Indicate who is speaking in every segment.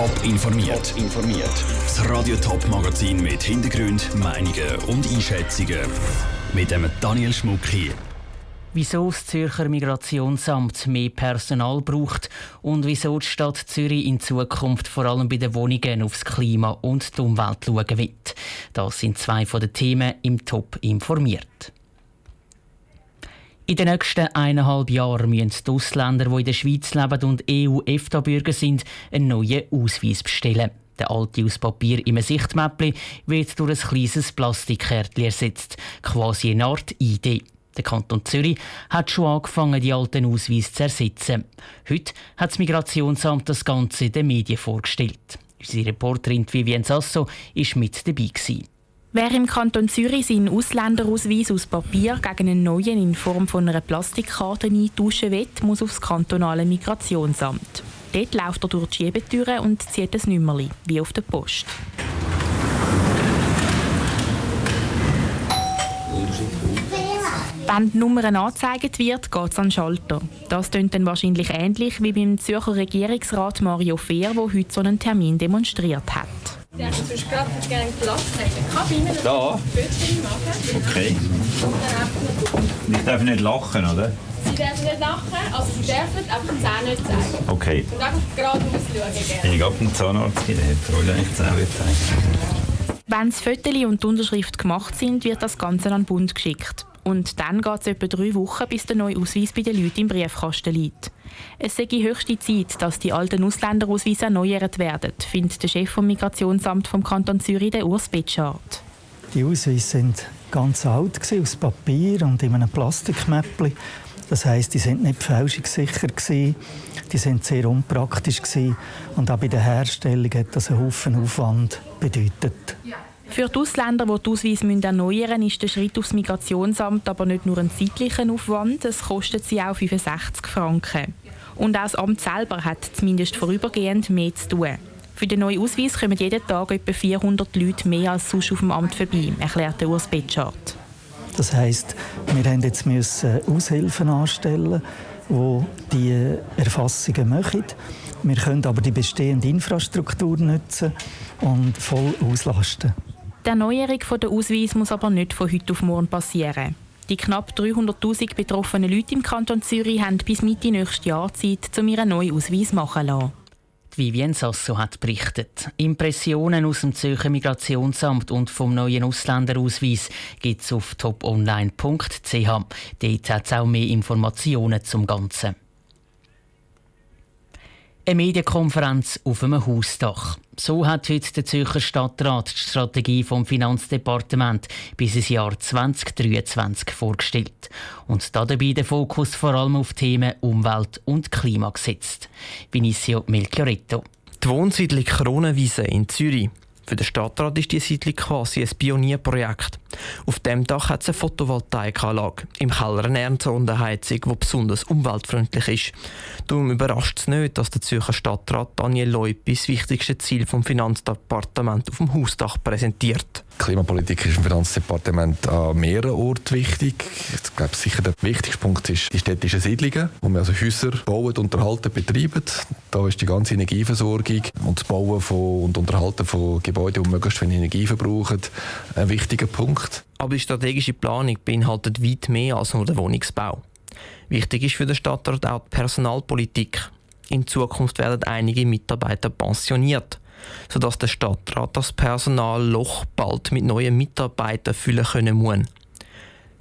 Speaker 1: Top informiert. informiert. Das Radio Top Magazin mit Hintergrund, Meinungen und Einschätzungen mit dem Daniel Schmuck hier.
Speaker 2: Wieso das Zürcher Migrationsamt mehr Personal braucht und wieso die Stadt Zürich in Zukunft vor allem bei den Wohnungen aufs Klima und die Umwelt schauen wird. Das sind zwei von den Themen im Top informiert. In den nächsten eineinhalb Jahren müssen die Ausländer, die in der Schweiz leben und EU-EFTA-Bürger sind, einen neuen Ausweis bestellen. Der alte aus Papier im Sichtmäppli wird durch ein kleines Plastikkärtchen ersetzt, quasi eine Art ID. Der Kanton Zürich hat schon angefangen, die alten Ausweise zu ersetzen. Heute hat das Migrationsamt das Ganze den Medien vorgestellt. Unsere Reporterin Vivienne Sasso war mit dabei. Gewesen.
Speaker 3: Wer im Kanton Zürich seinen Ausländerausweis aus Papier gegen einen neuen in Form von einer Plastikkarte eintauschen will, muss aufs kantonale Migrationsamt. Dort läuft er durch die Schiebetüre und zieht ein Nummerli, wie auf der Post. Wenn die Nummer angezeigt wird, geht es an den Schalter. Das klingt dann wahrscheinlich ähnlich wie beim Zürcher Regierungsrat Mario Fehr, der heute so einen Termin demonstriert hat.
Speaker 4: Ja, du gerade gerne Platz nehmen. Kabine,
Speaker 5: da? Okay. Ich darf nicht lachen, oder?
Speaker 4: Sie dürfen nicht lachen, also Sie dürfen, aber die Zähne nicht zeigen.
Speaker 5: Okay.
Speaker 4: Und einfach geradeaus schauen.
Speaker 5: Wenn ich gerade einen Zahnarzt dann hätte ich die Zähne zeigen.
Speaker 3: Wenn das Foto und die Unterschrift gemacht sind, wird das Ganze an den Bund geschickt. Und dann geht es etwa drei Wochen, bis der neue Ausweis bei den Leuten im Briefkasten liegt. Es sei höchste Zeit, dass die alten Ausländerausweise erneuert werden, findet der Chef vom Migrationsamt vom Kanton Zürich, der Urs Betschart.
Speaker 6: Die Ausweise sind ganz alt, aus Papier und in einem Plastikmäppli. Das heisst, die sind nicht fälschungssicher gewesen, die sind sehr unpraktisch gewesen. und auch bei der Herstellung hat das einen Haufen Aufwand bedeutet.
Speaker 3: Für die Ausländer, die die Ausweise erneuern müssen, ist der Schritt aufs Migrationsamt aber nicht nur ein zeitlicher Aufwand, es kostet sie auch 65 Franken. Und auch das Amt selber hat zumindest vorübergehend mehr zu tun. Für den neuen Ausweis kommen jeden Tag etwa 400 Leute mehr als sonst auf dem Amt vorbei, erklärt Urs Betschart.
Speaker 6: Das heisst, wir haben jetzt müssen Aushilfen anstellen, die die Erfassungen machen. Wir können aber die bestehende Infrastruktur nutzen und voll auslasten.
Speaker 3: Die Erneuerung der Ausweis muss aber nicht von heute auf morgen passieren. Die knapp 300.000 betroffenen Leute im Kanton Zürich haben bis Mitte nächstes Jahr Zeit, um ihren neuen Ausweis machen zu lassen.
Speaker 2: Vivienne Sasso hat berichtet. Impressionen aus dem Zürcher Migrationsamt und vom neuen Ausländerausweis gibt es auf toponline.ch. Dort hat es auch mehr Informationen zum Ganzen. Eine Medienkonferenz auf einem Hausdach. So hat heute der Zürcher Stadtrat die Strategie vom Finanzdepartement bis ins Jahr 2023 vorgestellt und dabei den Fokus vor allem auf Themen Umwelt und Klima gesetzt. Vinicio Melchioretto.
Speaker 7: Die Wohnsiedlung Kronenwiese in Zürich für den Stadtrat ist die Siedlung quasi ein Pionierprojekt. Auf dem Dach hat es eine Photovoltaikanlage, im Keller eine Erdsondenheizung, die besonders umweltfreundlich ist. Darum überrascht es nicht, dass der Zürcher Stadtrat Daniel Leupi das wichtigste Ziel vom Finanzdepartement auf dem Hausdach präsentiert.
Speaker 8: Klimapolitik ist im Finanzdepartement an mehreren Orten wichtig. Ich glaube, sicher der wichtigste Punkt ist die städtischen Siedlungen, wo wir also Häuser bauen, unterhalten, betreiben. Da ist die ganze Energieversorgung und das Bauen von, und Unterhalten von Gebäuden, die möglichst viel Energie verbrauchen, ein wichtiger Punkt.
Speaker 7: Aber die strategische Planung beinhaltet weit mehr als nur den Wohnungsbau. Wichtig ist für den Stadtrat auch die Personalpolitik. In Zukunft werden einige Mitarbeiter pensioniert sodass der Stadtrat das Personalloch bald mit neuen Mitarbeitern füllen können muss.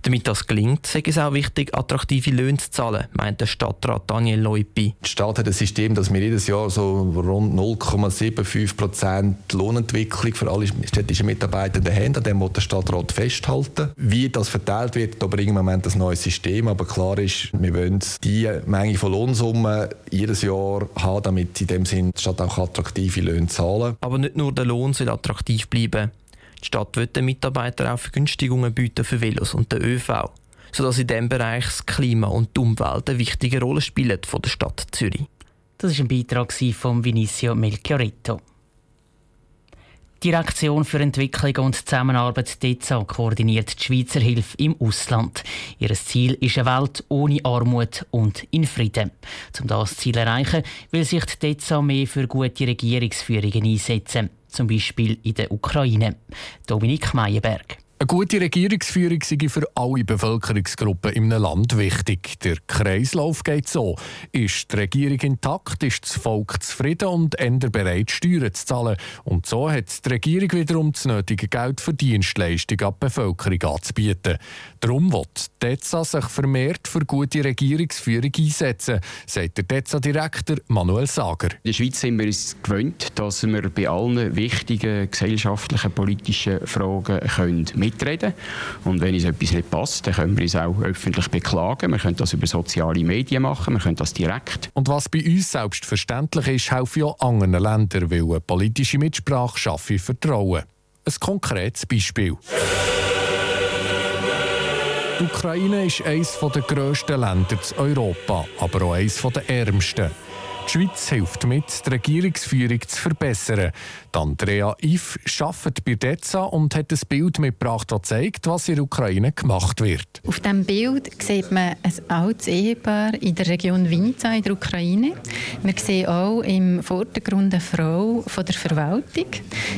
Speaker 7: Damit das gelingt, sei es auch wichtig, attraktive Löhne zu zahlen, meint der Stadtrat Daniel Leupi.
Speaker 8: Der Staat hat ein System, dass wir jedes Jahr so rund 0,75 Prozent Lohnentwicklung für alle städtischen Mitarbeitenden haben. An dem will der Stadtrat festhalten. Wie das verteilt wird, da bringen wir im Moment ein neues System. Aber klar ist, wir wollen die Menge von Lohnsummen jedes Jahr haben, damit in dem Sinn die Stadt auch attraktive Löhne zahlen.
Speaker 7: Aber nicht nur der Lohn soll attraktiv bleiben. Die Stadt will den Mitarbeitern auch Vergünstigungen bieten für Velos und den ÖV, sodass in diesem Bereich das Klima und die Umwelt eine wichtige Rolle spielen von der Stadt Zürich.
Speaker 2: Das war ein Beitrag von Vinicio Melchioretto. Die Direktion für Entwicklung und Zusammenarbeit DEZA koordiniert die Schweizer Hilfe im Ausland. Ihr Ziel ist eine Welt ohne Armut und in Frieden. Um das Ziel zu erreichen, will sich die DEZA mehr für gute Regierungsführungen einsetzen, zum Beispiel in der Ukraine. Dominik Meyerberg.
Speaker 9: Gute Regierungsführung sei für alle Bevölkerungsgruppen im Land wichtig. Der Kreislauf geht so. Ist die Regierung intakt, ist das Volk zufrieden und ändert bereit, Steuern zu zahlen. Und so hat die Regierung wiederum das nötige Geld für Dienstleistungen an die Bevölkerung anzubieten. Darum wird DEZA sich vermehrt für gute Regierungsführung einsetzen, sagt der DEZA-Direktor Manuel Sager.
Speaker 10: In der Schweiz sind wir uns gewöhnt, dass wir bei allen wichtigen gesellschaftlichen, politischen Fragen können mitreden Und wenn uns etwas nicht passt, dann können wir uns auch öffentlich beklagen. Wir können das über soziale Medien machen, wir können das direkt.
Speaker 9: Und was bei uns selbstverständlich ist, helfen ja anderen Ländern, weil eine politische Mitsprache schaffe Vertrauen. Ein konkretes Beispiel. Die Ukraine ist eines der grössten Länder in Europa, aber auch eines der ärmsten. Die Schweiz hilft mit, die Regierungsführung zu verbessern. Andrea If arbeitet bei DEZA und hat ein Bild mitgebracht, das zeigt, was in der Ukraine gemacht wird.
Speaker 11: Auf diesem Bild sieht man ein altes Ehepaar in der Region Vinica in der Ukraine. Wir sehen auch im Vordergrund eine Frau von der Verwaltung.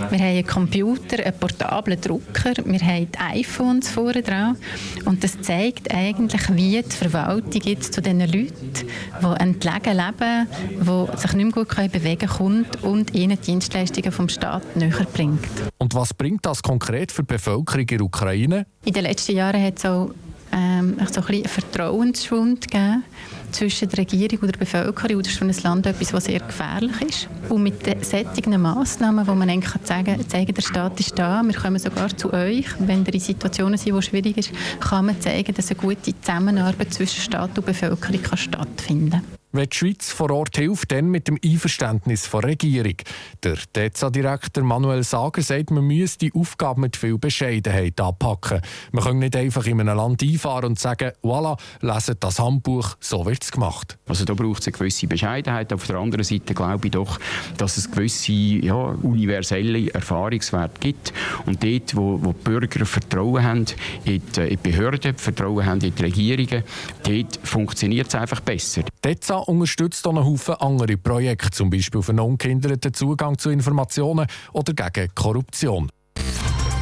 Speaker 11: Wir haben einen Computer, einen portablen Drucker, wir haben iPhones vorne dran. Und das zeigt eigentlich, wie die Verwaltung jetzt zu den Leuten, die entlegen leben, die sich nicht mehr gut bewegen können, kommt und ihnen Dienstleistungen vom Staat näher bringt.
Speaker 9: Und was bringt das konkret für die Bevölkerung in der Ukraine?
Speaker 11: In den letzten Jahren hat es auch ähm, so ein bisschen Vertrauensschwund gegeben zwischen der Regierung und der Bevölkerung. Und das ist für ein Land etwas, was sehr gefährlich ist. Und mit den sättigen Massnahmen, wo man eigentlich sagen kann, zeigen, der Staat ist da, wir kommen sogar zu euch. Wenn ihr in Situationen sind, wo schwierig ist, kann man zeigen, dass eine gute Zusammenarbeit zwischen Staat und Bevölkerung kann stattfinden kann.
Speaker 9: Wenn die Schweiz vor Ort hilft, dann mit dem Einverständnis der Regierung. Der DEZA-Direktor Manuel Sager sagt, man müsse die Aufgabe mit viel Bescheidenheit anpacken. Man kann nicht einfach in einem Land einfahren und sagen, voilà, leset das Handbuch, so wird es gemacht.
Speaker 10: Also da braucht es eine gewisse Bescheidenheit. Auf der anderen Seite glaube ich doch, dass es gewisse ja, universelle Erfahrungswerte gibt. Und dort, wo, wo die Bürger Vertrauen haben in die, in die Behörden, Vertrauen haben in die Regierungen, dort funktioniert es einfach besser.
Speaker 9: DEZA unterstützt auch einen Haufen andere Projekte, zum Beispiel für ungehinderten Zugang zu Informationen oder gegen Korruption.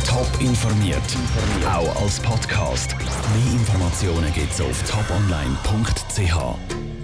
Speaker 1: Top informiert, auch als Podcast. Mehr Informationen gibt es auf toponline.ch.